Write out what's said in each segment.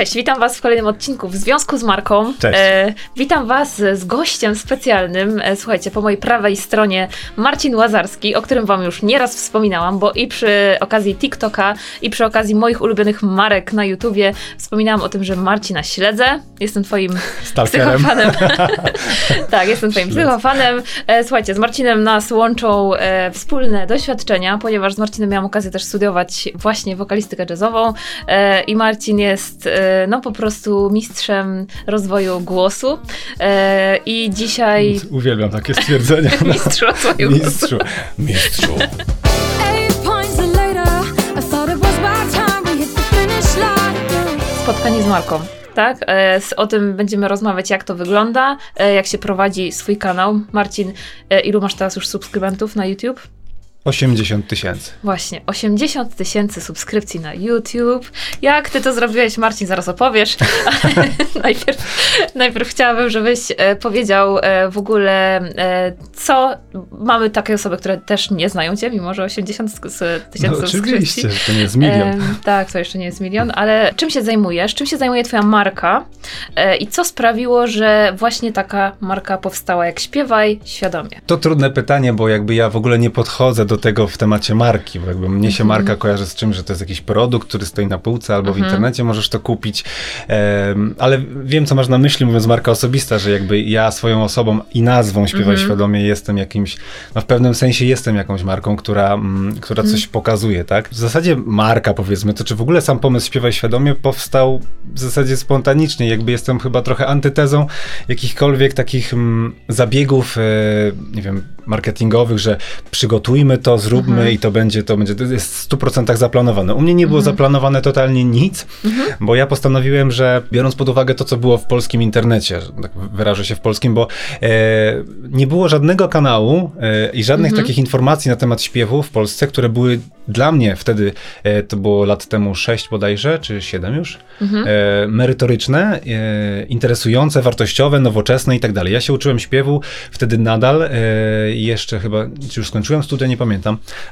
Cześć, witam Was w kolejnym odcinku w związku z marką. Cześć. E, witam Was z gościem specjalnym. E, słuchajcie, po mojej prawej stronie Marcin Łazarski, o którym Wam już nieraz wspominałam, bo i przy okazji TikToka, i przy okazji moich ulubionych marek na YouTubie wspominałam o tym, że Marcina śledzę. Jestem Twoim psychofanem. tak, jestem Twoim psychofanem. E, słuchajcie, z Marcinem nas łączą e, wspólne doświadczenia, ponieważ z Marcinem miałam okazję też studiować właśnie wokalistykę jazzową e, i Marcin jest e, no po prostu mistrzem rozwoju głosu e, i dzisiaj... Uwielbiam takie stwierdzenia. Mistrzu rozwoju Mistrzu. Mistrzu. Spotkanie z Marką tak? O tym będziemy rozmawiać, jak to wygląda, jak się prowadzi swój kanał. Marcin, ilu masz teraz już subskrybentów na YouTube? 80 tysięcy. Właśnie, 80 tysięcy subskrypcji na YouTube. Jak ty to zrobiłeś, Marcin, zaraz opowiesz. najpierw, najpierw chciałabym, żebyś e, powiedział e, w ogóle, e, co mamy takie osoby, które też nie znają cię, mimo że 80 tysięcy no, subskrypcji. Oczywiście, to nie jest milion. tak, to jeszcze nie jest milion, ale czym się zajmujesz? Czym się zajmuje twoja marka? I co sprawiło, że właśnie taka marka powstała? Jak śpiewaj świadomie. To trudne pytanie, bo jakby ja w ogóle nie podchodzę do tego w temacie marki, bo jakby mnie się marka kojarzy z czymś, że to jest jakiś produkt, który stoi na półce albo w mhm. internecie możesz to kupić, um, ale wiem, co masz na myśli, mówiąc marka osobista, że jakby ja swoją osobą i nazwą Śpiewaj mhm. Świadomie jestem jakimś, no w pewnym sensie jestem jakąś marką, która, m, która coś mhm. pokazuje, tak? W zasadzie marka, powiedzmy, to czy w ogóle sam pomysł Śpiewaj Świadomie powstał w zasadzie spontanicznie, jakby jestem chyba trochę antytezą jakichkolwiek takich m, zabiegów, e, nie wiem, marketingowych, że przygotujmy to, zróbmy mhm. i to będzie, to będzie, to jest w 100% zaplanowane. U mnie nie było mhm. zaplanowane totalnie nic, mhm. bo ja postanowiłem, że biorąc pod uwagę to, co było w polskim internecie, tak wyrażę się w polskim, bo e, nie było żadnego kanału e, i żadnych mhm. takich informacji na temat śpiewu w Polsce, które były dla mnie wtedy, e, to było lat temu 6 bodajże, czy 7 już, mhm. e, merytoryczne, e, interesujące, wartościowe, nowoczesne i tak dalej. Ja się uczyłem śpiewu wtedy nadal, e, jeszcze chyba, czy już skończyłem studia, nie pamiętam,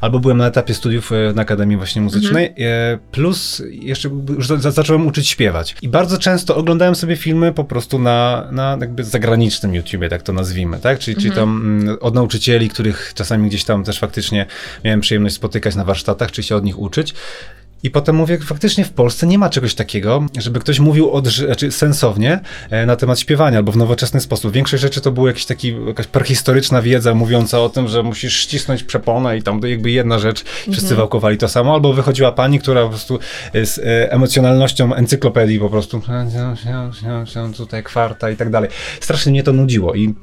albo byłem na etapie studiów e, na Akademii właśnie Muzycznej, mhm. E, plus jeszcze już zacząłem uczyć śpiewać. I bardzo często oglądałem sobie filmy po prostu na, na jakby zagranicznym YouTubie, tak to nazwijmy, tak? Czyli, mhm. czyli tam mm, od nauczycieli, których czasami gdzieś tam też faktycznie miałem przyjemność spotykać na warsztatach, czy się od nich uczyć. I potem mówię, faktycznie w Polsce nie ma czegoś takiego, żeby ktoś mówił od, znaczy sensownie e, na temat śpiewania, albo w nowoczesny sposób. Większość rzeczy to była jakiś taki, jakaś prehistoryczna wiedza mówiąca o tym, że musisz ścisnąć przeponę i tam jakby jedna rzecz, wszyscy mhm. wałkowali to samo, albo wychodziła pani, która po prostu z e, emocjonalnością encyklopedii po prostu tutaj kwarta i tak dalej. Strasznie mnie to nudziło i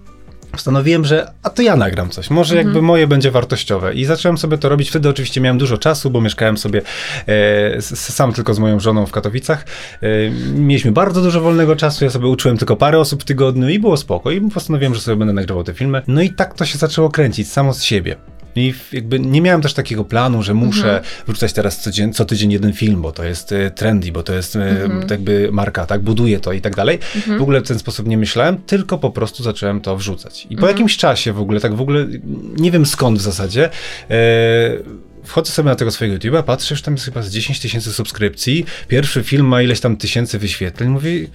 postanowiłem, że a to ja nagram coś, może mhm. jakby moje będzie wartościowe. I zacząłem sobie to robić. Wtedy oczywiście miałem dużo czasu, bo mieszkałem sobie e, sam tylko z moją żoną w Katowicach. E, mieliśmy bardzo dużo wolnego czasu, ja sobie uczyłem tylko parę osób w tygodniu i było spoko. I postanowiłem, że sobie będę nagrywał te filmy. No i tak to się zaczęło kręcić, samo z siebie. I jakby nie miałem też takiego planu, że muszę mhm. wrzucać teraz co, dzień, co tydzień jeden film, bo to jest e, trendy, bo to jest e, mhm. jakby marka, tak, buduje to i tak dalej. Mhm. W ogóle w ten sposób nie myślałem, tylko po prostu zacząłem to wrzucać. I po mhm. jakimś czasie w ogóle, tak w ogóle, nie wiem skąd w zasadzie, e, wchodzę sobie na tego swojego YouTube'a, patrzę, już tam jest chyba z 10 tysięcy subskrypcji, pierwszy film ma ileś tam tysięcy wyświetleń, mówię,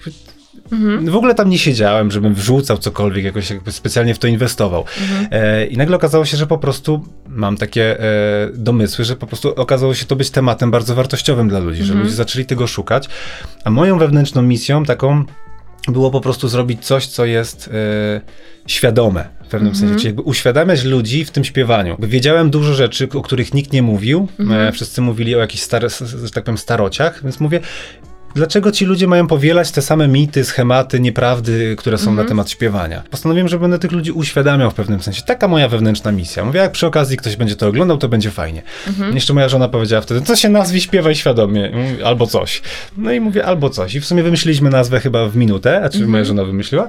Mhm. W ogóle tam nie siedziałem, żebym wrzucał cokolwiek, jakoś jakby specjalnie w to inwestował. Mhm. E, I nagle okazało się, że po prostu mam takie e, domysły, że po prostu okazało się to być tematem bardzo wartościowym dla ludzi, mhm. że ludzie zaczęli tego szukać. A moją wewnętrzną misją taką było po prostu zrobić coś, co jest e, świadome w pewnym mm -hmm. sensie, czyli jakby uświadamiać ludzi w tym śpiewaniu. Wiedziałem dużo rzeczy, o których nikt nie mówił, mm -hmm. e, wszyscy mówili o jakichś, stare, że tak powiem, starociach, więc mówię, Dlaczego ci ludzie mają powielać te same mity, schematy, nieprawdy, które są -hmm. na mhm. temat śpiewania? Postanowiłem, że będę tych ludzi uświadamiał w pewnym sensie. Taka moja wewnętrzna misja. Mówię, jak przy okazji ktoś będzie to oglądał, to będzie fajnie. -hmm. Jeszcze moja żona powiedziała wtedy, co się nazwi śpiewaj świadomie, albo coś. No i mówię, albo coś. I w sumie wymyśliliśmy nazwę chyba w minutę, a czy -hmm. moja żona wymyśliła.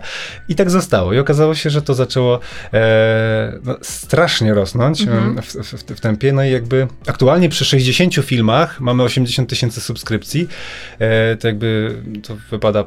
I tak zostało. I okazało się, że to zaczęło e, no, strasznie rosnąć mhm. w, w, w, tempie. No i jakby aktualnie przy 60 filmach mamy 80 tysięcy subskrypcji. E, to jakby to wypada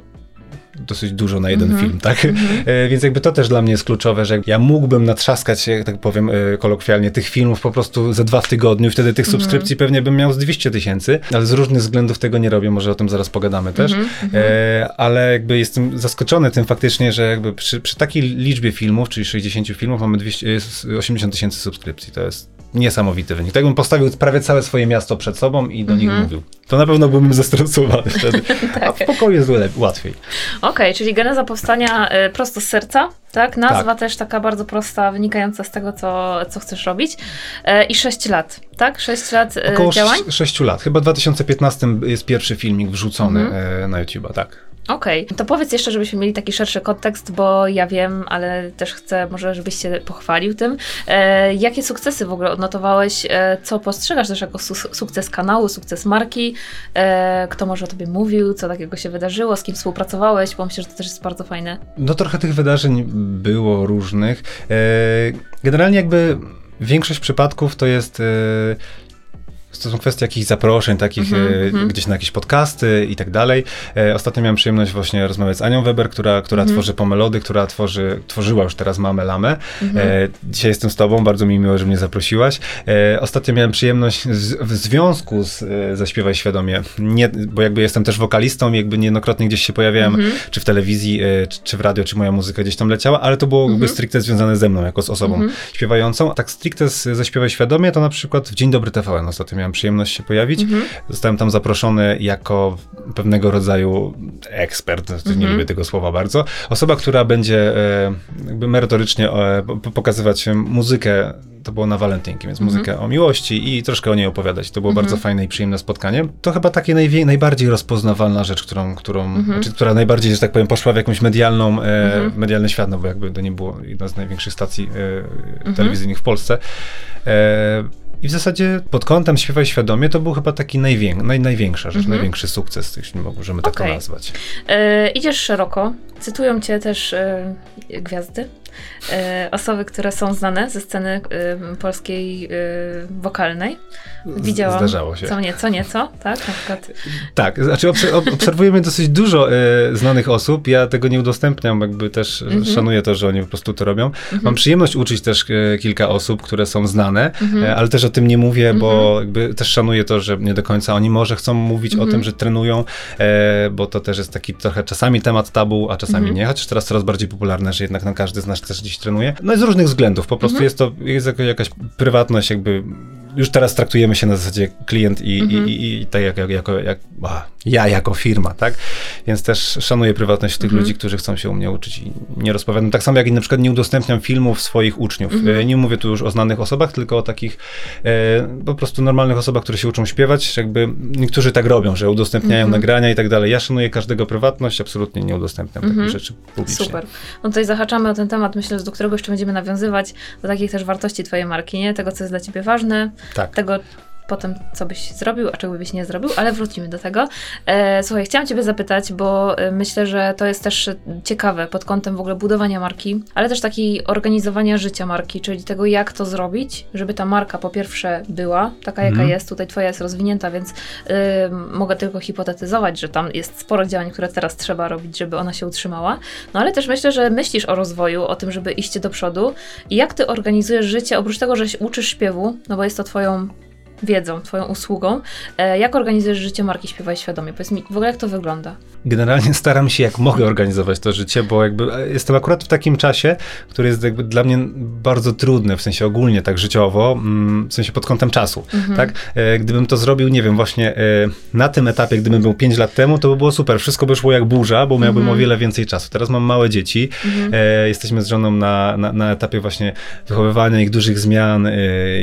dosyć dużo na jeden Mhm. film, tak? E, Więc jakby to też dla mnie jest kluczowe, że ja mógłbym natrzaskać się, tak powiem e, kolokwialnie, tych filmów po prostu ze dwa w tygodniu wtedy tych Mhm. subskrypcji pewnie bym miał z 200 tysięcy, ale z różnych względów tego nie robię, może o tym zaraz pogadamy też. Mhm, E, ale jakby jestem zaskoczony tym faktycznie, że jakby przy, przy takiej liczbie filmów, czyli 60 filmów, mamy 200, e, 80 tysięcy subskrypcji. To jest niesamowity wynik. Tak bym postawił prawie całe swoje miasto przed sobą i do nich Mhm. mówił. To na pewno byłbym zestresowany wtedy. A Tak. w pokoju jest łatwiej. Okej, czyli geneza powstania y, prosto z serca, tak? Nazwa też taka bardzo prosta, wynikająca z tego, co, co chcesz robić. E, I 6 lat, tak? 6 lat y, Około działań? 6 lat. Chyba w 2015 jest pierwszy filmik wrzucony Mhm. e, na YouTube'a, tak. Okej, to powiedz jeszcze, żebyśmy mieli taki szerszy kontekst, bo ja wiem, ale też chcę może, żebyś się pochwalił tym. E, jakie sukcesy w ogóle odnotowałeś? E, co postrzegasz też jako su- sukces kanału, sukces marki? E, kto może o tobie mówił? Co takiego się wydarzyło? Z kim współpracowałeś? Bo myślę, że to też jest bardzo fajne. No trochę tych wydarzeń było różnych. E, Generalnie jakby większość przypadków to jest... To są kwestie jakichś zaproszeń, takich mhm. gdzieś na jakieś podcasty i tak dalej. E, Ostatnio miałem przyjemność właśnie rozmawiać z Anią Weber, która, która Mhm. tworzy Pomelody, która tworzy, tworzyła już teraz Mamę Lamę. Mhm. E, dzisiaj jestem z tobą, bardzo mi miło, że mnie zaprosiłaś. Ostatnio miałem przyjemność z, w związku z Zaśpiewaj Świadomie, nie, bo jakby jestem też wokalistą i jakby niejednokrotnie gdzieś się pojawiałem, Mhm. czy w telewizji, czy, czy w radio, czy moja muzyka gdzieś tam leciała, ale to było jakby Mhm. stricte związane ze mną, jako z osobą śpiewającą. Tak stricte z Zaśpiewaj Świadomie, to na przykład w Dzień Dobry TVN ostatnio miałem przyjemność się pojawić. Mhm. Zostałem tam zaproszony jako pewnego rodzaju ekspert, nie Mhm. lubię tego słowa bardzo. Osoba, która będzie e, jakby merytorycznie e, po- pokazywać muzykę, to było na walentynki, więc Mhm. muzykę o miłości i troszkę o niej opowiadać. To było Mhm. bardzo fajne i przyjemne spotkanie. To chyba takie najwie, najbardziej rozpoznawalna rzecz, którą, którą Mhm. znaczy, która najbardziej, że tak powiem, poszła w jakąś medialną, e, medialny świat, no bo jakby to nie było jedna z największych stacji e, telewizyjnych w Polsce. E, i w zasadzie pod kątem Śpiewaj Świadomie to był chyba taki najwię, naj, największa rzecz, Mhm. największy sukces, jeśli możemy tak Okej. to nazwać. E, idziesz szeroko. Cytują cię też e, gwiazdy. E, osoby, które są znane ze sceny e, polskiej e, wokalnej. Widziałam. Zdarzało się. Co nieco, nieco, tak? Na przykład. Tak, znaczy obser- ob- obserwujemy dosyć dużo znanych osób. Ja tego nie udostępniam, jakby też Mhm. szanuję to, że oni po prostu to robią. Mhm. Mam przyjemność uczyć też kilka osób, które są znane, Mhm. ale też o tym nie mówię, bo jakby też szanuję to, że nie do końca oni może chcą mówić o tym, że trenują, bo to też jest taki trochę czasami temat tabu, a czasami nie, chociaż teraz coraz bardziej popularne, że jednak na każdy z nas też gdzieś trenuje. No i z różnych względów, po prostu Mhm. jest to jest jakaś prywatność, jakby już teraz traktujemy się na zasadzie klient i, Mhm. i, i, i tak jak, jak, jako, jak a, ja jako firma, tak? Więc też szanuję prywatność tych Mhm. ludzi, którzy chcą się u mnie uczyć i nie rozpowiadam. Tak samo jak i na przykład nie udostępniam filmów swoich uczniów. Mhm. E, Nie mówię tu już o znanych osobach, tylko o takich e, po prostu normalnych osobach, które się uczą śpiewać. Jakby niektórzy tak robią, że udostępniają Mhm. nagrania i tak dalej. Ja szanuję każdego prywatność, absolutnie nie udostępniam Mhm. takich rzeczy publicznie. Super. No tutaj zahaczamy o ten temat, myślę, że do którego jeszcze będziemy nawiązywać, do takich też wartości twojej marki, nie? Tego, co jest dla ciebie ważne, Tak. tego potem, co byś zrobił, a czego byś nie zrobił, ale wrócimy do tego. E, słuchaj, chciałam ciebie zapytać, bo e, myślę, że to jest też ciekawe pod kątem w ogóle budowania marki, ale też takiej organizowania życia marki, czyli tego, jak to zrobić, żeby ta marka po pierwsze była taka, jaka Mhm. jest. Tutaj twoja jest rozwinięta, więc e, mogę tylko hipotetyzować, że tam jest sporo działań, które teraz trzeba robić, żeby ona się utrzymała. No ale też myślę, że myślisz o rozwoju, o tym, żeby iść do przodu. I jak ty organizujesz życie, oprócz tego, że się uczysz śpiewu, no bo jest to twoją wiedzą, twoją usługą, e, jak organizujesz życie marki Śpiewaj Świadomie? Powiedz mi, w ogóle jak to wygląda? Generalnie staram się jak mogę organizować to życie, bo jakby e, jestem akurat w takim czasie, który jest jakby dla mnie bardzo trudny, w sensie ogólnie tak życiowo, mm, w sensie pod kątem czasu, Mhm. tak? E, Gdybym to zrobił, nie wiem, właśnie na tym etapie, gdybym był 5 lat temu, to by było super, wszystko by szło jak burza, bo miałbym Mhm. o wiele więcej czasu. Teraz mam małe dzieci, Mhm. jesteśmy z żoną na, na, na etapie właśnie wychowywania ich dużych zmian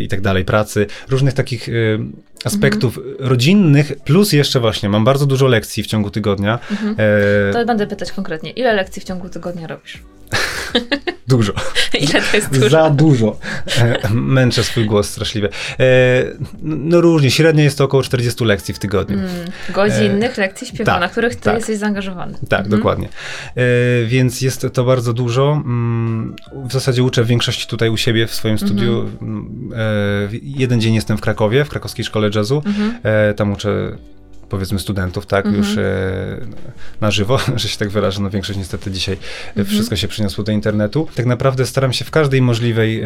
i tak dalej, pracy, różnych takich e, aspektów rodzinnych, plus jeszcze właśnie mam bardzo dużo lekcji w ciągu tygodnia. Mhm. E, To będę pytać konkretnie, ile lekcji w ciągu tygodnia robisz? Dużo. ile to jest dużo? Za dużo. E, Męczę swój głos straszliwie. E, No różnie, średnio jest to około 40 lekcji w tygodniu. Mm, godzinnych lekcji śpiewu, tak, na których ty tak. jesteś zaangażowany. Tak, Mhm. dokładnie. E, więc jest to bardzo dużo. Mm, W zasadzie uczę większości tutaj u siebie w swoim studiu. Mhm. Mm, E, jeden dzień jestem w Krakowie, w krakowskiej szkole jazzu. Mhm. E, tam uczę powiedzmy studentów, tak, Mhm. już e, na żywo, że się tak wyrażę, no większość niestety dzisiaj e, Mhm. wszystko się przeniosło do internetu. Tak naprawdę staram się w każdej możliwej, e,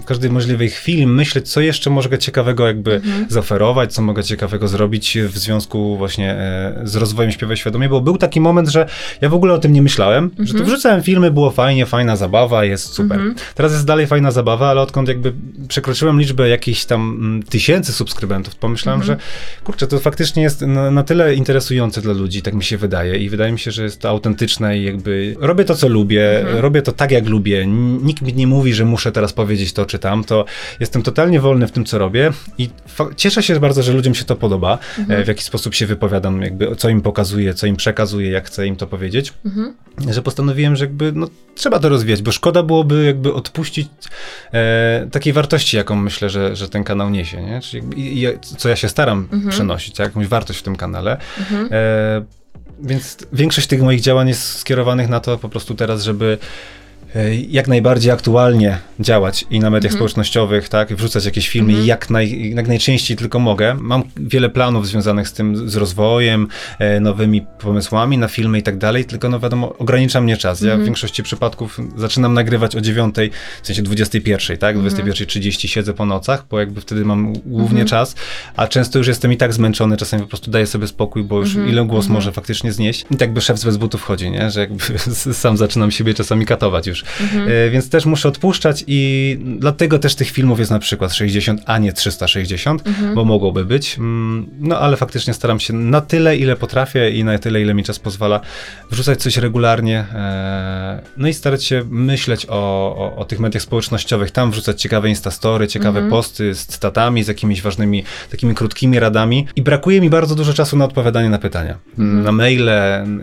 w każdej możliwej chwili myśleć, co jeszcze mogę ciekawego jakby Mhm. zaoferować, co mogę ciekawego zrobić w związku właśnie e, z rozwojem Śpiewaj Świadomie, bo był taki moment, że ja w ogóle o tym nie myślałem, że to wrzucałem filmy, było fajnie, fajna zabawa, jest super. Mhm. Teraz jest dalej fajna zabawa, ale odkąd jakby przekroczyłem liczbę jakichś tam mm, tysięcy subskrybentów, pomyślałem, Mhm. że kurczę, to faktycznie jest na, na tyle interesujące dla ludzi, tak mi się wydaje i wydaje mi się, że jest to autentyczne i jakby robię to, co lubię, Mhm. robię to tak, jak lubię. Nikt mi nie mówi, że muszę teraz powiedzieć to czy tamto. Jestem totalnie wolny w tym, co robię i cieszę się bardzo, że ludziom się to podoba, Mhm. e, w jaki sposób się wypowiadam, jakby co im pokazuję, co im przekazuję, jak chcę im to powiedzieć Mhm. że postanowiłem, że jakby no, trzeba to rozwijać, bo szkoda byłoby jakby odpuścić e, takiej wartości, jaką myślę, że, że ten kanał niesie, nie? Czyli jakby, i, i, co ja się staram Mhm. przenosić, tak? jakąś wartość w tym kanale. Mhm. E, więc większość tych moich działań jest skierowanych na to po prostu teraz, żeby jak najbardziej aktualnie działać i na mediach Mhm. społecznościowych, tak, wrzucać jakieś filmy Mhm. jak, naj, jak najczęściej tylko mogę. Mam wiele planów związanych z tym, z rozwojem, e, nowymi pomysłami na filmy i tak dalej, tylko no wiadomo, ogranicza mnie czas. Ja w Mhm. większości przypadków zaczynam nagrywać o 9, w sensie 21, tak, Mhm. 21.30 siedzę po nocach, bo jakby wtedy mam głównie Mhm. czas, a często już jestem i tak zmęczony, czasami po prostu daję sobie spokój, bo już Mhm. ile głos Mhm. może faktycznie znieść. I tak by szef z bez butów chodzi, nie? że jakby sam zaczynam siebie czasami katować już. Mhm. E, więc też muszę odpuszczać i dlatego też tych filmów jest na przykład 60, a nie 360, Mhm. bo mogłoby być. Mm, No ale faktycznie staram się na tyle, ile potrafię i na tyle, ile mi czas pozwala, wrzucać coś regularnie. e, No i starać się myśleć o, o, o tych mediach społecznościowych, tam wrzucać ciekawe instastory, ciekawe Mhm. posty z cytatami, z jakimiś ważnymi, takimi krótkimi radami. I brakuje mi bardzo dużo czasu na odpowiadanie na pytania. Mhm. Na maile,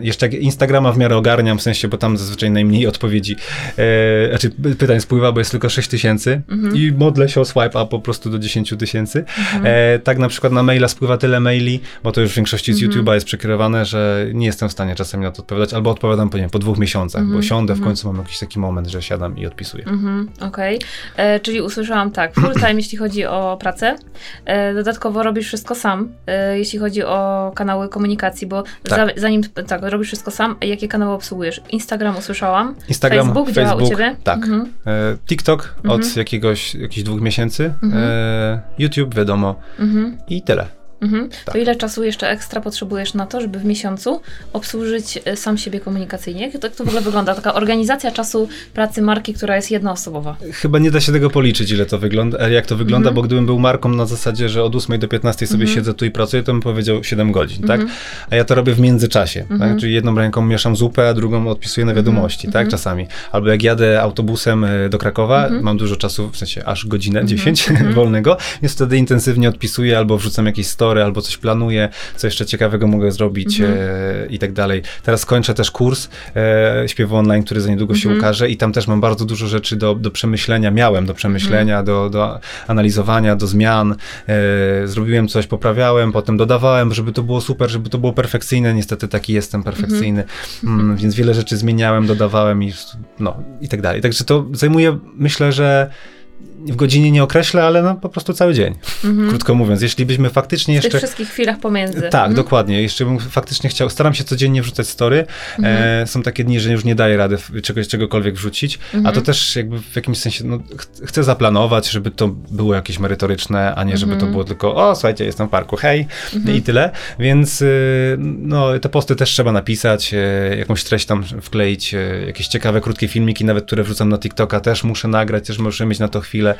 jeszcze Instagrama w miarę ogarniam, w sensie, bo tam zazwyczaj najmniej odpowiedzi, e, znaczy pytań spływa, bo jest tylko 6 tysięcy Mhm. i modlę się o swipe up po prostu do 10 tysięcy. Mhm. E, tak na przykład na maila spływa tyle maili, bo to już w większości z Mhm. YouTube'a jest przekierowane, że nie jestem w stanie czasami na to odpowiadać, albo odpowiadam po, nie po dwóch miesiącach, Mhm. bo siądę, w Mhm. końcu mam jakiś taki moment, że siadam i odpisuję. Mhm, okej. E, Czyli usłyszałam tak, full time jeśli chodzi o pracę. E, dodatkowo robisz wszystko sam, e, jeśli chodzi o kanały komunikacji, bo Tak. za, zanim tak, robisz wszystko sam, jakie kanały obsługujesz? Instagram usłyszałam. Instagram, Facebook, Facebook, tak. Mhm. E, TikTok Mhm. od jakiegoś, jakichś dwóch miesięcy, Mhm. e, YouTube wiadomo Mhm. i tyle. Mhm. Tak. To ile czasu jeszcze ekstra potrzebujesz na to, żeby w miesiącu obsłużyć e, sam siebie komunikacyjnie? Jak to, w ogóle wygląda? Taka organizacja czasu pracy marki, która jest jednoosobowa. Chyba nie da się tego policzyć, ile to wygląda, e, jak to wygląda, Mhm. bo gdybym był marką na zasadzie, że od 8 do 15 sobie Mhm. siedzę tu i pracuję, to bym powiedział 7 godzin, tak? Mhm. A ja to robię w międzyczasie, Mhm. tak? Czyli jedną ręką mieszam zupę, a drugą odpisuję na wiadomości, Mhm. tak? Czasami. Albo jak jadę autobusem e, do Krakowa, Mhm. mam dużo czasu, w sensie aż godzinę, Mhm. 10 Mhm. wolnego, więc wtedy intensywnie odpisuję, albo wrzucam jakieś story, albo coś planuję, co jeszcze ciekawego mogę zrobić Mhm. e, i tak dalej. Teraz kończę też kurs e, śpiewu online, który za niedługo się Mhm. ukaże i tam też mam bardzo dużo rzeczy do, do przemyślenia, miałem do przemyślenia, Mhm. do, do analizowania, do zmian. E, zrobiłem coś, poprawiałem, potem dodawałem, żeby to było super, żeby to było perfekcyjne. Niestety taki jestem perfekcyjny, Mhm. mm, więc wiele rzeczy zmieniałem, dodawałem i no i tak dalej. Także to zajmuje, myślę, że w godzinie nie określę, ale no po prostu cały dzień. Mhm. Krótko mówiąc, jeśli byśmy faktycznie W tych jeszcze wszystkich chwilach pomiędzy. tak, Mhm. dokładnie. Jeszcze bym faktycznie chciał, staram się codziennie wrzucać story. Mhm. E, są takie dni, że już nie daję rady czegoś, czegokolwiek wrzucić, a to też jakby w jakimś sensie, no, ch- chcę zaplanować, żeby to było jakieś merytoryczne, a nie żeby to było tylko, o słuchajcie, jestem w parku, hej, i tyle. Więc y, no, te posty też trzeba napisać, e, jakąś treść tam wkleić, e, jakieś ciekawe, krótkie filmiki, nawet które wrzucam na TikToka, też muszę nagrać, też muszę mieć na to chwilę,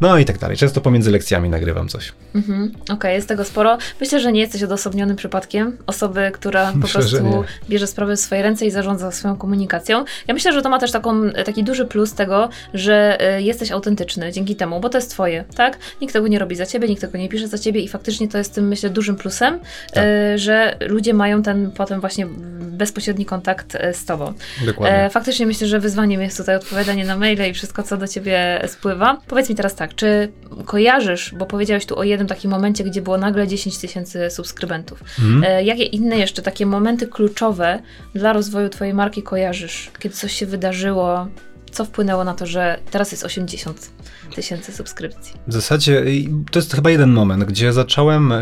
no i tak dalej. Często pomiędzy lekcjami nagrywam coś. Mhm. Okej, jest tego sporo. Myślę, że nie jesteś odosobnionym przypadkiem osoby, która po Myślę, prostu bierze sprawy w swoje ręce i zarządza swoją komunikacją. Ja myślę, że to ma też taką, taki duży plus tego, że y, jesteś autentyczny dzięki temu, bo to jest twoje, tak? Nikt tego nie robi za ciebie, nikt tego nie pisze za ciebie i faktycznie to jest tym, myślę, dużym plusem, Tak. y, że ludzie mają ten potem właśnie bezpośredni kontakt y, z tobą. Dokładnie. E, faktycznie myślę, że wyzwaniem jest tutaj odpowiadanie na maile i wszystko, co do ciebie spływa. Powiedz mi teraz tak, czy kojarzysz, bo powiedziałeś tu o jednym takim momencie, gdzie było nagle 10 tysięcy subskrybentów. Mhm. E, jakie inne jeszcze takie momenty kluczowe dla rozwoju twojej marki kojarzysz? Kiedy coś się wydarzyło, co wpłynęło na to, że teraz jest 80 tysięcy subskrypcji? W zasadzie to jest chyba jeden moment, gdzie zacząłem e,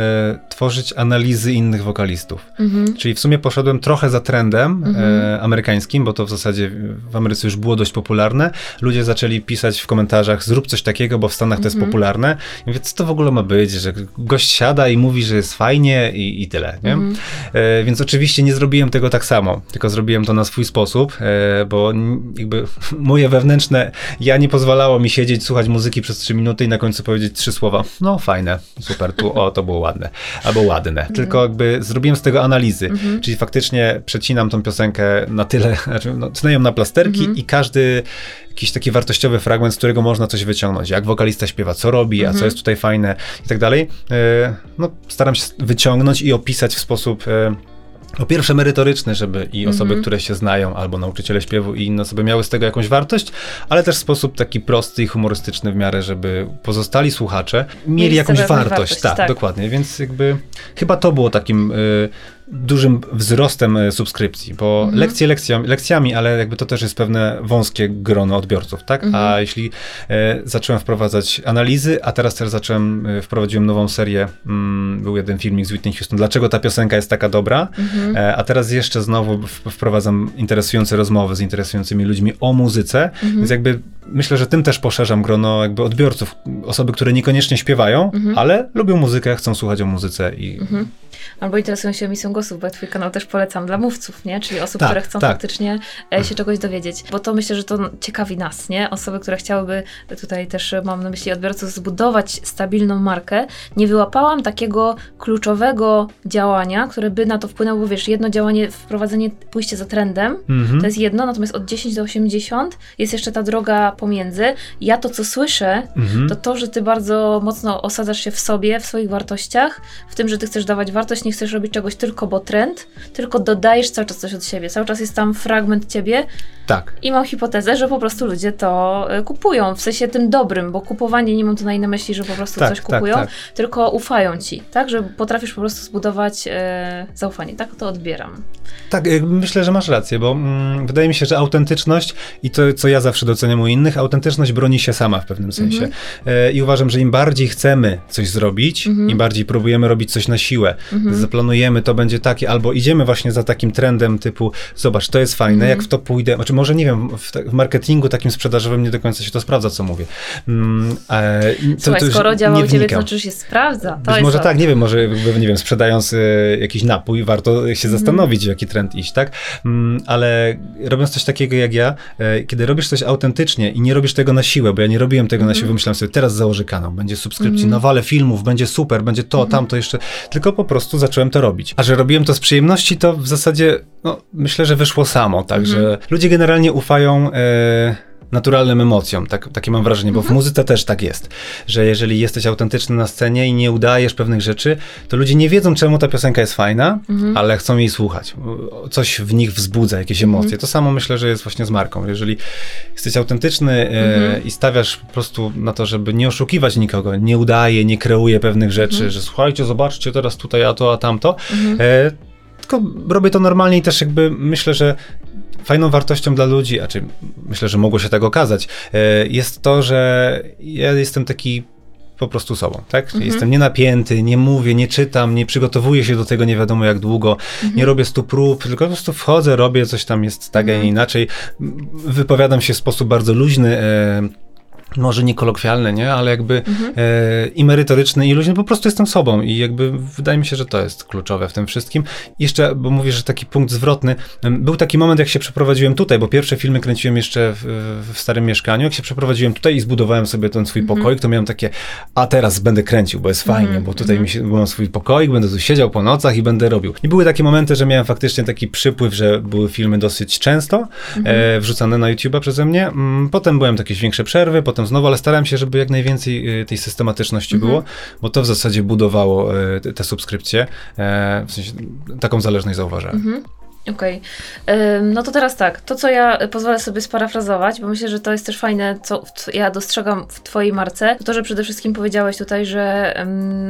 tworzyć analizy innych wokalistów. Mhm. Czyli w sumie poszedłem trochę za trendem mhm. e, amerykańskim, bo to w zasadzie w Ameryce już było dość popularne. Ludzie zaczęli pisać w komentarzach, zrób coś takiego, bo w Stanach to jest mhm. popularne. I mówię, co to w ogóle ma być, że gość siada i mówi, że jest fajnie i, i tyle. Nie? Mhm. Więc oczywiście nie zrobiłem tego tak samo, tylko zrobiłem to na swój sposób, bo jakby moje wewnętrzne, ja nie pozwalało mi siedzieć, słuchać muzyki przez trzy minuty i na końcu powiedzieć trzy słowa. No fajne, super, tu o, to było ładne, albo ładne. Mhm. Tylko jakby zrobiłem z tego analizy, mhm. czyli faktycznie przecinam tą piosenkę na tyle, znaczy no, ją na plasterki mhm. i każdy jakiś taki wartościowy fragment, z którego można coś wyciągnąć. Jak wokalista śpiewa, co robi, a co mhm. jest tutaj fajne i tak dalej. E, no, staram się wyciągnąć i opisać w sposób e, po pierwsze merytoryczny, żeby i osoby, mm -hmm. które się znają, albo nauczyciele śpiewu i inne osoby miały z tego jakąś wartość, ale też w sposób taki prosty i humorystyczny w miarę, żeby pozostali słuchacze mieli, mieli jakąś wartość. wartość. Tak, tak, dokładnie. Więc jakby chyba to było takim y, dużym wzrostem e, subskrypcji, bo mhm. lekcje lekcjami, lekcjami, ale jakby to też jest pewne wąskie grono odbiorców, tak? Mhm. A jeśli e, zacząłem wprowadzać analizy, a teraz też zacząłem, e, wprowadziłem nową serię, mm, był jeden filmik z Whitney Houston, dlaczego ta piosenka jest taka dobra, mhm. e, a teraz jeszcze znowu wprowadzam interesujące rozmowy z interesującymi ludźmi o muzyce, mhm. więc jakby myślę, że tym też poszerzam grono jakby odbiorców, osoby, które niekoniecznie śpiewają, mhm. ale lubią muzykę, chcą słuchać o muzyce i mhm albo interesują się emisją głosów, bo ja twój kanał też polecam dla mówców, nie? Czyli osób, tak, które chcą tak. faktycznie e, się czegoś dowiedzieć. Bo to myślę, że to ciekawi nas, nie? Osoby, które chciałyby, tutaj też mam na myśli odbiorców, zbudować stabilną markę. Nie wyłapałam takiego kluczowego działania, które by na to wpłynęło, bo wiesz, jedno działanie, wprowadzenie, pójście za trendem, mhm. to jest jedno, natomiast od 10 do 80 jest jeszcze ta droga pomiędzy. Ja to, co słyszę, mhm. to to, że ty bardzo mocno osadzasz się w sobie, w swoich wartościach, w tym, że ty chcesz dawać wartość nie chcesz robić czegoś tylko bo trend, tylko dodajesz cały czas coś od siebie. Cały czas jest tam fragment ciebie. Tak. I mam hipotezę, że po prostu ludzie to y, kupują, w sensie tym dobrym, bo kupowanie nie mam tu na inne myśli, że po prostu tak, coś tak, kupują, tak. tylko ufają ci, tak? Że potrafisz po prostu zbudować e, zaufanie. Tak to odbieram. Tak, myślę, że masz rację, bo mm, wydaje mi się, że autentyczność i to, co ja zawsze doceniam u innych, autentyczność broni się sama w pewnym sensie. Mm -hmm. e, I uważam, że im bardziej chcemy coś zrobić, mm -hmm. im bardziej próbujemy robić coś na siłę, mm -hmm zaplanujemy, to będzie takie, albo idziemy właśnie za takim trendem typu, zobacz, to jest fajne, jak w to pójdę, znaczy może nie wiem, w, w, marketingu takim sprzedażowym nie do końca się to sprawdza, co mówię. Mm, e, to, Słuchaj, to skoro działa u ciebie, to znaczy, się sprawdza. To Być może to. tak, nie wiem, może, nie wiem, sprzedając e, jakiś napój, warto się mhm. zastanowić, w jaki trend iść, tak? Mm, ale robiąc coś takiego jak ja, e, kiedy robisz coś autentycznie i nie robisz tego na siłę, bo ja nie robiłem tego na mhm. siłę, wymyślałem sobie, teraz założę kanał, będzie subskrypcji, mm. nawale filmów, będzie super, będzie to, mhm. tamto jeszcze, tylko po prostu zacząłem to robić. A że robiłem to z przyjemności, to w zasadzie no, myślę, że wyszło samo. Także mhm. ludzie generalnie ufają. E, naturalnym emocjom, tak, takie mam wrażenie, bo w mhm. muzyce też tak jest, że jeżeli jesteś autentyczny na scenie i nie udajesz pewnych rzeczy, to ludzie nie wiedzą, czemu ta piosenka jest fajna, mhm. ale chcą jej słuchać. Coś w nich wzbudza, jakieś emocje. Mhm. To samo myślę, że jest właśnie z marką. Jeżeli jesteś autentyczny e, mhm. i stawiasz po prostu na to, żeby nie oszukiwać nikogo, nie udaje, nie kreuje pewnych rzeczy, mhm. że słuchajcie, zobaczcie teraz tutaj a to, a tamto, mhm. e, tylko robię to normalnie i też jakby myślę, że fajną wartością dla ludzi, a czy myślę, że mogło się tak okazać, e, jest to, że ja jestem taki po prostu sobą, tak? Mhm. Jestem nienapięty, nie mówię, nie czytam, nie przygotowuję się do tego nie wiadomo jak długo, mhm. nie robię stu prób, tylko po prostu wchodzę, robię coś tam jest tak, a nie mhm. inaczej. Wypowiadam się w sposób bardzo luźny, e, może nie kolokwialne, nie, ale jakby mhm. e, i merytoryczny, i luźny, po prostu jestem sobą i jakby wydaje mi się, że to jest kluczowe w tym wszystkim. Jeszcze, bo mówisz, że taki punkt zwrotny, był taki moment, jak się przeprowadziłem tutaj, bo pierwsze filmy kręciłem jeszcze w, w starym mieszkaniu, jak się przeprowadziłem tutaj i zbudowałem sobie ten swój mhm. pokoik, to miałem takie, a teraz będę kręcił, bo jest fajnie, mhm. bo tutaj mi się, bo mam swój pokoik, będę tu siedział po nocach i będę robił. I były takie momenty, że miałem faktycznie taki przypływ, że były filmy dosyć często e, wrzucane na YouTube'a przeze mnie. Mm, potem byłem jakieś większe przerwy, potem znowu, ale starałem się, żeby jak najwięcej y, tej systematyczności mhm. było, bo to w zasadzie budowało y, te subskrypcje. E, w sensie taką zależność zauważałem. Mhm. Okej. Okay. No to teraz tak, to co ja pozwolę sobie sparafrazować, bo myślę, że to jest też fajne, co ja dostrzegam w twojej marce, to, że przede wszystkim powiedziałeś tutaj, że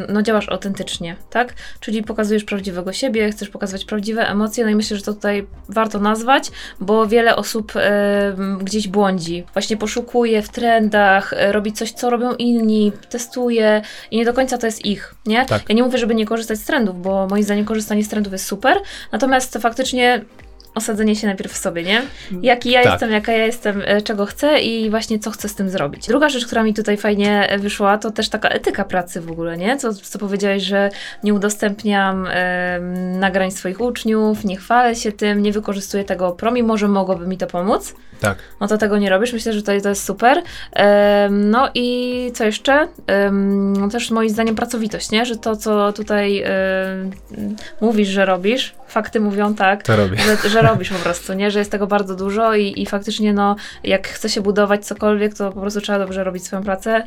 no działasz autentycznie, tak? Czyli pokazujesz prawdziwego siebie, chcesz pokazywać prawdziwe emocje, no i myślę, że to tutaj warto nazwać, bo wiele osób gdzieś błądzi. Właśnie poszukuje w trendach, e, robi coś, co robią inni, testuje i nie do końca to jest ich, nie? Tak. Ja nie mówię, żeby nie korzystać z trendów, bo moim zdaniem korzystanie z trendów jest super, natomiast faktycznie мне osadzenie się najpierw w sobie, nie? Jaki ja tak. jestem, jaka ja jestem, e, czego chcę i właśnie co chcę z tym zrobić. Druga rzecz, która mi tutaj fajnie wyszła, to też taka etyka pracy w ogóle, nie? Co, co powiedziałeś, że nie udostępniam e, nagrań swoich uczniów, nie chwalę się tym, nie wykorzystuję tego pro, mimo że mogłoby mi to pomóc. Tak. No to tego nie robisz. Myślę, że to, to jest super. E, no i co jeszcze? no też moim zdaniem pracowitość, nie? Że to, co tutaj mówisz, że robisz, fakty mówią tak, to robię. Że, że robisz po prostu, nie? Że jest tego bardzo dużo i, i faktycznie, no, jak chce się budować cokolwiek, to po prostu trzeba dobrze robić swoją pracę,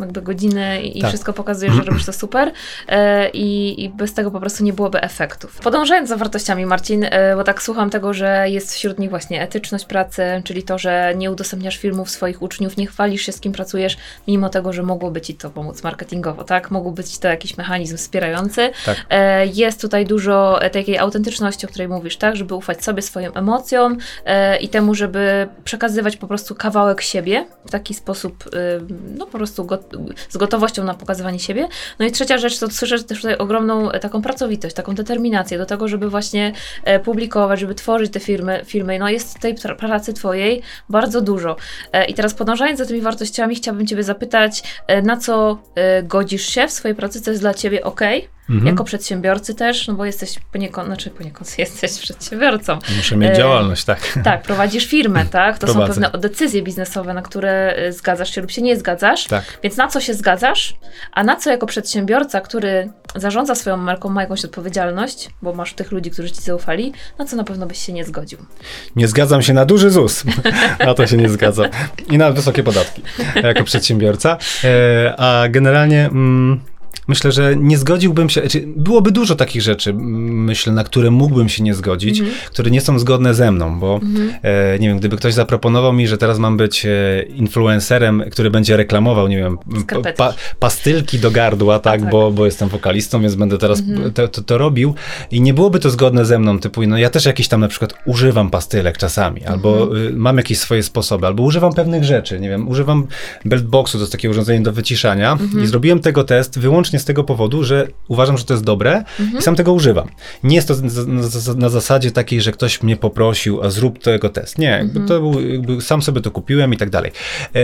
jakby godziny i, tak. wszystko pokazuje, że robisz to super e, i, i, bez tego po prostu nie byłoby efektów. Podążając za wartościami, Marcin, e, bo tak słucham tego, że jest wśród nich właśnie etyczność pracy, czyli to, że nie udostępniasz filmów swoich uczniów, nie chwalisz się z kim pracujesz, mimo tego, że mogłoby ci to pomóc marketingowo, tak? Mógłby ci to jakiś mechanizm wspierający. Tak. E, jest tutaj dużo takiej autentyczności, o której mówisz, tak? Żeby ufać sobie, swoim emocjom i temu, żeby przekazywać po prostu kawałek siebie w taki sposób, no po prostu go z gotowością na pokazywanie siebie. No i trzecia rzecz, to słyszę też tutaj ogromną e, taką pracowitość, taką determinację do tego, żeby właśnie e, publikować, żeby tworzyć te filmy, filmy. No jest tej pracy twojej bardzo dużo. E, I teraz podążając za tymi wartościami, chciałabym ciebie zapytać, na co godzisz się w swojej pracy, co jest dla ciebie ok, mhm. jako przedsiębiorcy też, no bo jesteś poniekąd, znaczy poniekąd jesteś przedsiębiorcą. Muszę mieć działalność, tak. Tak, prowadzisz firmę, tak? To Prowadzę. są pewne decyzje biznesowe, na które zgadzasz się lub się nie zgadzasz. Tak. Więc na co się zgadzasz, a na co jako przedsiębiorca, który zarządza swoją marką, ma jakąś odpowiedzialność, bo masz tych ludzi, którzy ci zaufali, na co na pewno byś się nie zgodził. Nie zgadzam się na duży ZUS. na to się nie zgadzam. I na wysokie podatki jako przedsiębiorca. E, a generalnie... Mm, myślę, że nie zgodziłbym się, znaczy byłoby dużo takich rzeczy, myślę, na które mógłbym się nie zgodzić, mm -hmm. które nie są zgodne ze mną, bo mm -hmm. e, nie wiem, gdyby ktoś zaproponował mi, że teraz mam być e, influencerem, który będzie reklamował, nie wiem, pa, pastylki do gardła, tak, tak, Bo, bo jestem wokalistą, więc będę teraz mm -hmm. to, to, to, robił i nie byłoby to zgodne ze mną, typu, no ja też jakiś tam na przykład używam pastylek czasami, albo mhm. y, mam jakieś swoje sposoby, albo używam pewnych rzeczy, nie wiem, używam beltboxu, to jest takie urządzenie do wyciszania mhm. i zrobiłem tego test wyłącznie z tego powodu, że uważam, że to jest dobre mhm. i sam tego używam. Nie jest to na, zasadzie takiej, że ktoś mnie poprosił, a zrób tego test. Nie, mhm. to był, jakby sam sobie to kupiłem i tak dalej. E,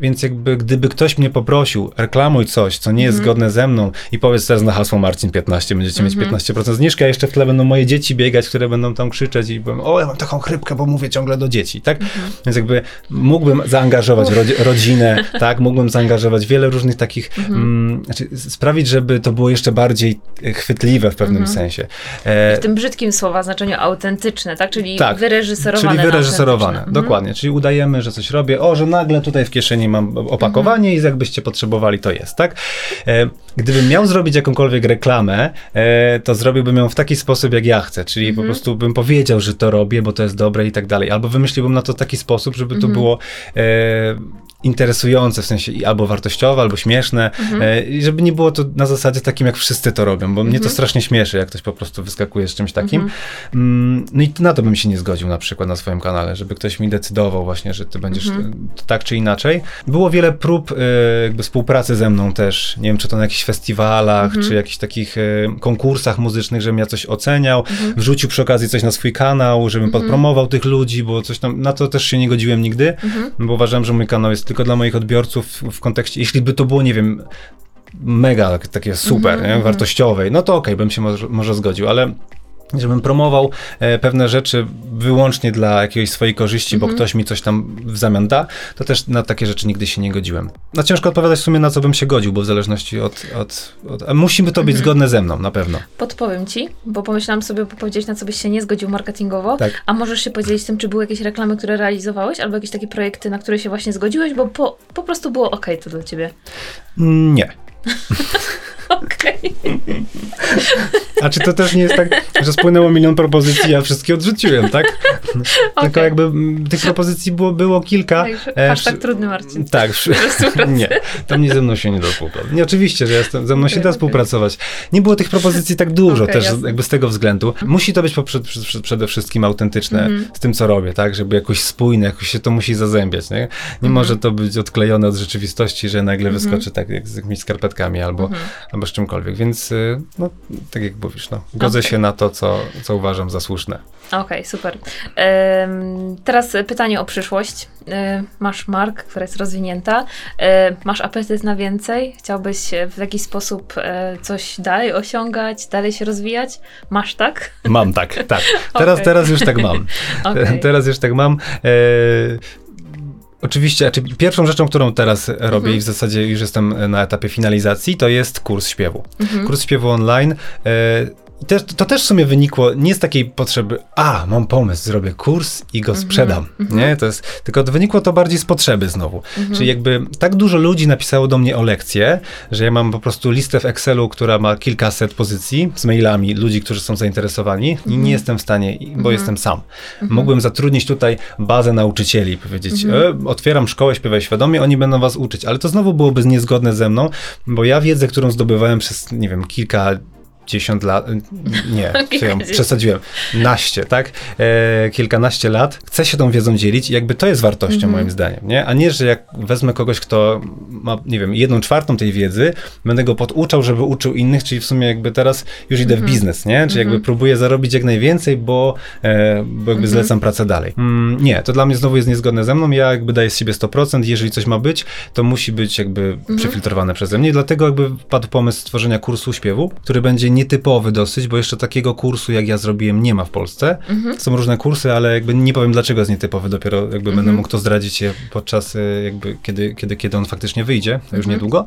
więc jakby gdyby ktoś mnie poprosił, reklamuj coś, co nie jest mhm. zgodne ze mną i powiedz teraz na hasło Marcin 15, będziecie mieć 15% mhm. zniżki, a jeszcze w tle będą moje dzieci biegać, które będą tam krzyczeć i powiem, o ja mam taką chrypkę, bo mówię ciągle do dzieci, tak? Mhm. Więc jakby mógłbym zaangażować rodzinę, tak? Mógłbym zaangażować wiele różnych takich, mm, znaczy sprawić, żeby to było jeszcze bardziej chwytliwe w pewnym mhm. sensie. E... W tym brzydkim słowa znaczeniu autentyczne, tak? Czyli tak, wyreżyserowane. Czyli wyreżyserowane, mhm. dokładnie. Czyli udajemy, że coś robię, o, że nagle tutaj w kieszeni mam opakowanie mhm. i jakbyście potrzebowali, to jest, tak? E, gdybym miał zrobić jakąkolwiek reklamę, e, to zrobiłbym ją w taki sposób, jak ja chcę, czyli po prostu bym powiedział, że to robię, bo to jest dobre i tak dalej, albo wymyśliłbym na to taki sposób, żeby to było e, interesujące, w sensie albo wartościowe, albo śmieszne, mhm. E, i żeby nie było to na zasadzie takim, jak wszyscy to robią, bo mhm. mnie to mhm. strasznie śmieszy, jak ktoś po prostu wyskakuje z czymś takim. Mhm. Mm, no i na to bym się nie zgodził na przykład na swoim kanale, żeby ktoś mi decydował właśnie, że ty będziesz mhm. tak czy inaczej. Było wiele prób e, jakby współpracy ze mną też, nie wiem, czy to na jakichś festiwalach, mhm. czy jakichś takich e, konkursach muzycznych, żebym ja coś oceniał, wrzucił przy okazji coś na swój kanał, żebym podpromował tych ludzi, bo coś tam, na to też się nie godziłem nigdy, bo uważałem, że mój kanał jest tylko dla moich odbiorców w kontekście, jeśli by to było, nie wiem, mega takie super, mm -hmm. nie? wartościowej, no to okej, okay, bym się może, może zgodził, ale żebym promował e, pewne rzeczy wyłącznie dla jakiejś swojej korzyści, bo mhm. ktoś mi coś tam w zamian da, to też na takie rzeczy nigdy się nie godziłem. No ciężko odpowiadać w sumie na co bym się godził, bo w zależności od... od, od musimy to być mhm. zgodne ze mną, na pewno. Podpowiem ci, bo pomyślałam sobie powiedzieć, na co byś się nie zgodził marketingowo, tak. a możesz się podzielić tym, czy były jakieś reklamy, które realizowałeś, albo jakieś takie projekty, na które się właśnie zgodziłeś, bo po, po prostu było ok to dla ciebie. Nie. Okej. A czy to też nie jest tak, że spłynęło milion propozycji, ja wszystkie odrzuciłem, tak? Tylko Okej. jakby mm, tych propozycji było, było kilka. E, Hashtag wszy- trudny Marcin. Tak, nie, tam nie ze mną się nie da współpracować. Nie, oczywiście, że jestem, ze mną się Okej, da okej. współpracować. Nie było tych propozycji tak dużo też jasne. jakby z tego względu. Musi to być poprze- przy- przy- przede wszystkim autentyczne Mhm. z tym, co robię, tak? Żeby jakoś spójne, jakoś się to musi zazębiać, nie? Nie Mhm. może to być odklejone od rzeczywistości, że nagle wyskoczy tak jak z jakimiś skarpetkami albo, Mhm. albo z czymkolwiek. Więc, y, no, tak jak mówisz, no, godzę Okej. się na to, co, co uważam za słuszne. Okej, super. Em, teraz pytanie o przyszłość. E, masz mark, która jest rozwinięta. E, masz apetyt na więcej? Chciałbyś w jakiś sposób e, coś dalej osiągać, dalej się rozwijać? Masz tak? Mam tak, tak. Teraz, Okej. teraz już tak mam. Teraz już tak mam. Oczywiście, znaczy pierwszą rzeczą, którą teraz robię Mhm. i w zasadzie już jestem na etapie finalizacji, to jest kurs śpiewu. Mhm. Kurs śpiewu online. E, też, to też w sumie wynikło nie z takiej potrzeby, a mam pomysł, zrobię kurs i go sprzedam. Nie? To jest, tylko to wynikło to bardziej z potrzeby znowu. Czyli jakby tak dużo ludzi napisało do mnie o lekcję, że ja mam po prostu listę w Excelu, która ma kilkaset pozycji z mailami ludzi, którzy są zainteresowani i nie jestem w stanie, bo jestem sam. Mógłbym zatrudnić tutaj bazę nauczycieli, powiedzieć, e, otwieram szkołę Śpiewaj Świadomie, oni będą was uczyć, ale to znowu byłoby niezgodne ze mną, bo ja wiedzę, którą zdobywałem przez, nie wiem, kilka dziesiąt lat, nie, co ja przesadziłem, naście, tak, e, kilkanaście lat, chcę się tą wiedzą dzielić i jakby to jest wartością moim zdaniem, nie, a nie, że jak wezmę kogoś, kto ma, nie wiem, jedną czwartą tej wiedzy, będę go poduczał, żeby uczył innych, czyli w sumie jakby teraz już idę w biznes, nie, czyli jakby próbuję zarobić jak najwięcej, bo, e, bo jakby zlecam pracę dalej. Mm, nie, to dla mnie znowu jest niezgodne ze mną, ja jakby daję z siebie 100%, jeżeli coś ma być, to musi być jakby przefiltrowane przeze mnie, dlatego jakby wpadł pomysł stworzenia kursu śpiewu, który będzie nietypowy dosyć, bo jeszcze takiego kursu, jak ja zrobiłem, nie ma w Polsce. Są różne kursy, ale jakby nie powiem, dlaczego jest nietypowy, dopiero jakby będę mógł to zdradzić je podczas y, jakby, kiedy, kiedy, kiedy on faktycznie wyjdzie, to już niedługo.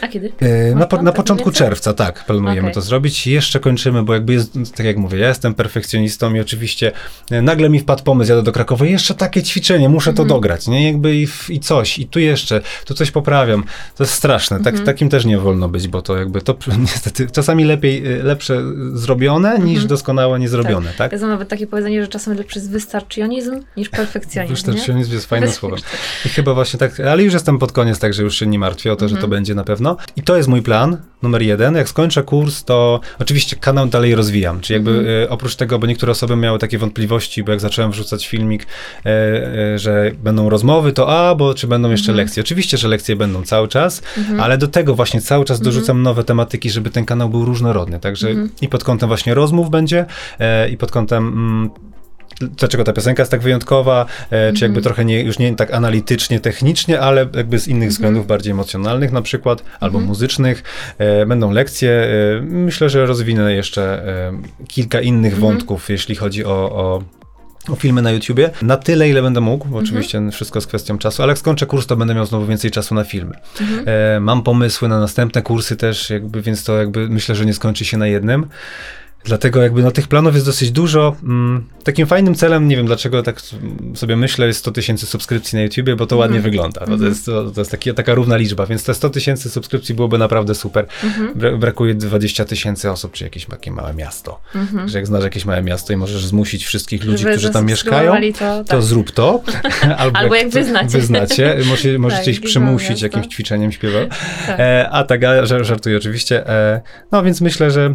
A kiedy? E, Na, po, na początku czerwca, tak, planujemy Okej. to zrobić. Jeszcze kończymy, bo jakby jest, tak jak mówię, ja jestem perfekcjonistą i oczywiście e, nagle mi wpadł pomysł, jadę do Krakowa, jeszcze takie ćwiczenie, muszę Mhm. to dograć, nie? Jakby i, i coś, i tu jeszcze, tu coś poprawiam. To jest straszne, tak, Mhm. takim też nie wolno być, bo to jakby to niestety czasami lepiej, e, lepsze zrobione niż Mhm. doskonałe niezrobione, tak? Ja znam nawet takie powiedzenie, że czasem lepszy jest wystarczyonizm niż perfekcjonizm. nie? Wystarczonizm jest Wystarczy- słowem. I chyba właśnie tak, ale już jestem pod koniec, także już się nie martwię o to, że Mhm. to będzie na pewno. I to jest mój plan numer jeden. Jak skończę kurs, to oczywiście kanał dalej rozwijam. Czyli jakby Mhm. e, oprócz tego, bo niektóre osoby miały takie wątpliwości, bo jak zacząłem wrzucać filmik, e, że będą rozmowy, to a, bo czy będą jeszcze Mhm. lekcje. Oczywiście, że lekcje będą cały czas, ale do tego właśnie cały czas dorzucam nowe tematyki, żeby ten kanał był różnorodny. Także Mhm. i pod kątem właśnie rozmów będzie, e, i pod kątem mm, dlaczego ta piosenka jest tak wyjątkowa, e, czy jakby trochę nie, już nie tak analitycznie, technicznie, ale jakby z innych względów bardziej emocjonalnych na przykład, albo muzycznych. E, będą lekcje. E, myślę, że rozwinę jeszcze e, kilka innych wątków, jeśli chodzi o, o o filmy na YouTubie. Na tyle, ile będę mógł, bo oczywiście wszystko z kwestią czasu, ale jak skończę kurs, to będę miał znowu więcej czasu na filmy. E, mam pomysły na następne kursy też, jakby, więc to jakby myślę, że nie skończy się na jednym. Dlatego jakby no, tych planów jest dosyć dużo. Mm, takim fajnym celem, nie wiem dlaczego tak sobie myślę, jest 100 tysięcy subskrypcji na YouTubie, bo to ładnie wygląda. Bo to jest, to, to jest taki, taka równa liczba, więc te 100 tysięcy subskrypcji byłoby naprawdę super. Bra- brakuje 20 tysięcy osób, czy jakieś takie małe miasto. Że jak znasz jakieś małe miasto i możesz zmusić wszystkich ludzi, Żeby którzy tam mieszkają, To, to tak. zrób to. Albo jak wyznacie. wyznacie możecie, możecie Tak, ich przymusić miasto. jakimś ćwiczeniem śpiewa. Tak. E, a tak, żartuję oczywiście. E, no więc myślę, że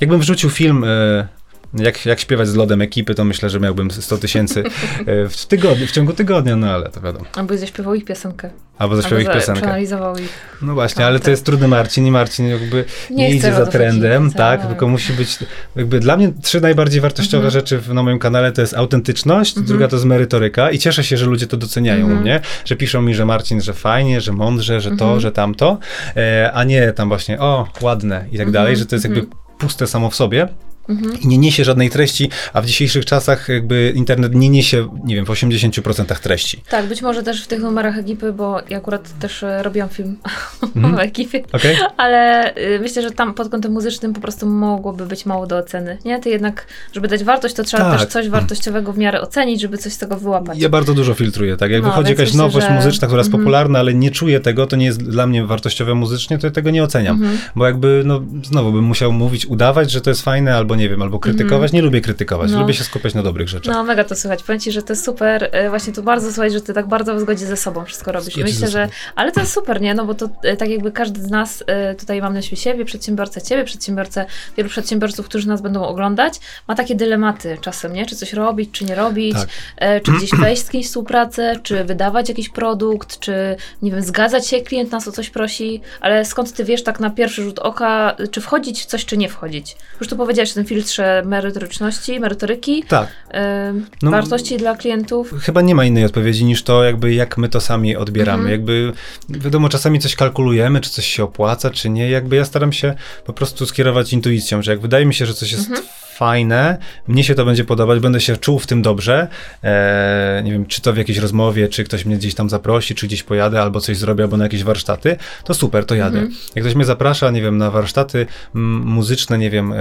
jakbym wrzucił film e, jak, jak śpiewać z lodem ekipy, to myślę, że miałbym 100 tysięcy e, w tygodniu, w ciągu tygodnia, no ale to wiadomo. Albo zaśpiewał ich piosenkę. Albo zaśpiewał ich Albo za- piosenkę. Przeanalizował ich. No właśnie, A, ale tak. to jest trudny Marcin i Marcin jakby nie, Nie idzie za trendem, tak, tak. tylko musi być, jakby dla mnie trzy najbardziej wartościowe Mhm. rzeczy w, na moim kanale to jest autentyczność, druga to jest merytoryka i cieszę się, że ludzie to doceniają Mhm. u mnie, że piszą mi, że Marcin, że fajnie, że mądrze, że to, Mhm. że tamto, e, a nie tam właśnie, o, ładne i tak dalej, że to jest jakby puste samo w sobie. Mhm. i nie niesie żadnej treści, a w dzisiejszych czasach jakby internet nie niesie, nie wiem, w 80% treści. Tak, być może też w tych numerach ekipy, bo ja akurat też e, robiłam film mhm. o ekipie, okay. ale y, myślę, że tam pod kątem muzycznym po prostu mogłoby być mało do oceny, nie? Ty jednak, żeby dać wartość, to trzeba tak. też coś wartościowego w miarę ocenić, żeby coś z tego wyłapać. Ja bardzo dużo filtruję, tak? Jak no, wychodzi jakaś myślę, nowość że... muzyczna, która jest -hmm. popularna, ale nie czuję tego, to nie jest dla mnie wartościowe muzycznie, to ja tego nie oceniam. -hmm. Bo jakby, no znowu bym musiał mówić, udawać, że to jest fajne, albo nie wiem, albo krytykować. Mm. Nie lubię krytykować, no. lubię się skupiać na dobrych rzeczach. No, mega to słychać. Powiem ci, że to jest super. E, właśnie tu bardzo słuchać, że ty tak bardzo w zgodzie ze sobą wszystko robisz. Myślę, że. Ale to jest super, nie? No bo to e, tak jakby każdy z nas, e, tutaj mam na myśli siebie, przedsiębiorcę, ciebie, przedsiębiorcę, wielu przedsiębiorców, którzy nas będą oglądać, ma takie dylematy czasem, nie? Czy coś robić, czy nie robić, tak. czy gdzieś wejść z kimś współpracę, czy wydawać jakiś produkt, czy nie wiem, zgadzać się, klient nas o coś prosi, ale skąd ty wiesz tak na pierwszy rzut oka, czy wchodzić w coś, czy nie wchodzić? Już tu powiedziałeś o tym filtrze merytoryczności, merytoryki, tak. no, wartości dla klientów. Chyba nie ma innej odpowiedzi niż to, jakby jak my to sami odbieramy. Mhm. Jakby, wiadomo, czasami coś kalkulujemy, czy coś się opłaca, czy nie. Jakby ja staram się po prostu skierować intuicją, że jak wydaje mi się, że coś jest mhm fajne, mnie się to będzie podobać, będę się czuł w tym dobrze. E, nie wiem, czy to w jakiejś rozmowie, czy ktoś mnie gdzieś tam zaprosi, czy gdzieś pojadę, albo coś zrobię, albo na jakieś warsztaty, to super, to jadę. Mhm. Jak ktoś mnie zaprasza, nie wiem, na warsztaty muzyczne, nie wiem, e,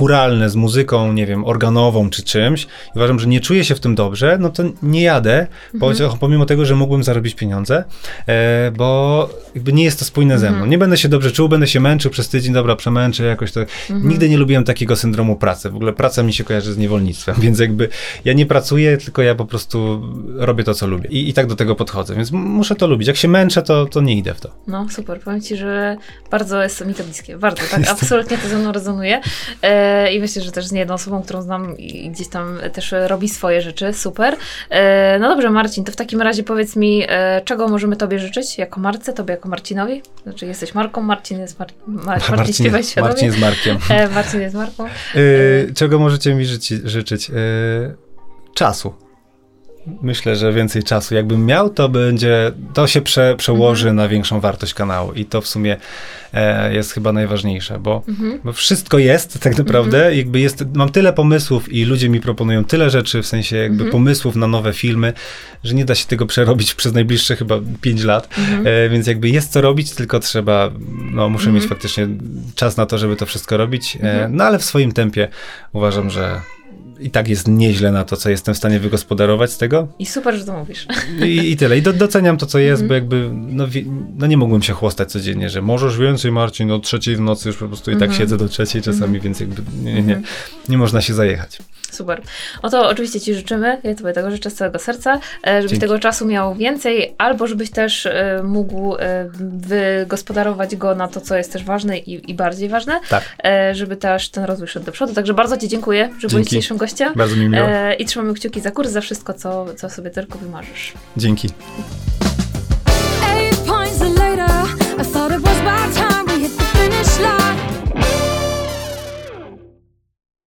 churalne z muzyką, nie wiem, organową czy czymś, i uważam, że nie czuję się w tym dobrze, no to nie jadę, mhm. pomimo tego, że mógłbym zarobić pieniądze, e, bo jakby nie jest to spójne mhm. ze mną. Mhm. Nie będę się dobrze czuł, będę się męczył przez tydzień, dobra, przemęczę jakoś to. Mhm. Nigdy nie lubiłem takiego syndromu pracy. W ogóle praca mi się kojarzy z niewolnictwem, więc jakby ja nie pracuję, tylko ja po prostu robię to, co lubię. I, i tak do tego podchodzę, więc muszę to lubić. Jak się męczę, to, to nie idę w to. No super, powiem Ci, że bardzo jest mi to bliskie. Bardzo, tak, absolutnie to ze mną rezonuje. E, I myślę, że też z niejedną osobą, którą znam i gdzieś tam też robi swoje rzeczy. Super. E, no dobrze, Marcin, to w takim razie powiedz mi, e, czego możemy Tobie życzyć jako Marce, Tobie jako Marcinowi? Znaczy jesteś Marką, Marcin jest Mar Mar Marcin, Marcin, Marcin jest Markiem. E, Marcin jest Marką. Czego możecie mi życzyć? Czasu. Myślę, że więcej czasu. Jakbym miał, to będzie, to się prze, przełoży mhm. na większą wartość kanału i to w sumie e, jest chyba najważniejsze, bo, mhm. bo, wszystko jest tak naprawdę, mhm. jakby jest, mam tyle pomysłów i ludzie mi proponują tyle rzeczy, w sensie jakby mhm. pomysłów na nowe filmy, że nie da się tego przerobić przez najbliższe chyba 5 lat, mhm. e, więc jakby jest co robić, tylko trzeba, no muszę mieć mhm. faktycznie czas na to, żeby to wszystko robić, e, no ale w swoim tempie uważam, że i tak jest nieźle na to, co jestem w stanie wygospodarować z tego. I super, że to mówisz. I, i tyle. I do, doceniam to, co jest, mm. bo jakby, no, no, nie mogłem się chłostać codziennie, że możesz więcej, Marcin, o trzeciej w nocy już po prostu i tak mm -hmm. siedzę do trzeciej czasami, mm -hmm. więc jakby nie, nie, nie, mhm. nie można się zajechać. Super. No Oto oczywiście Ci życzymy, ja Tobie tego życzę z całego serca, e, żebyś Dzięki. tego czasu miał więcej, albo żebyś też e, mógł e, wygospodarować go na to, co jest też ważne i, i bardziej ważne, tak. żeby też ten rozwój szedł do przodu. Także bardzo Ci dziękuję, że byłeś dzisiejszym gościem. Bardzo mi miło. I trzymamy kciuki za kurs, za wszystko, co, co sobie tylko wymarzysz. Dzięki. Eight.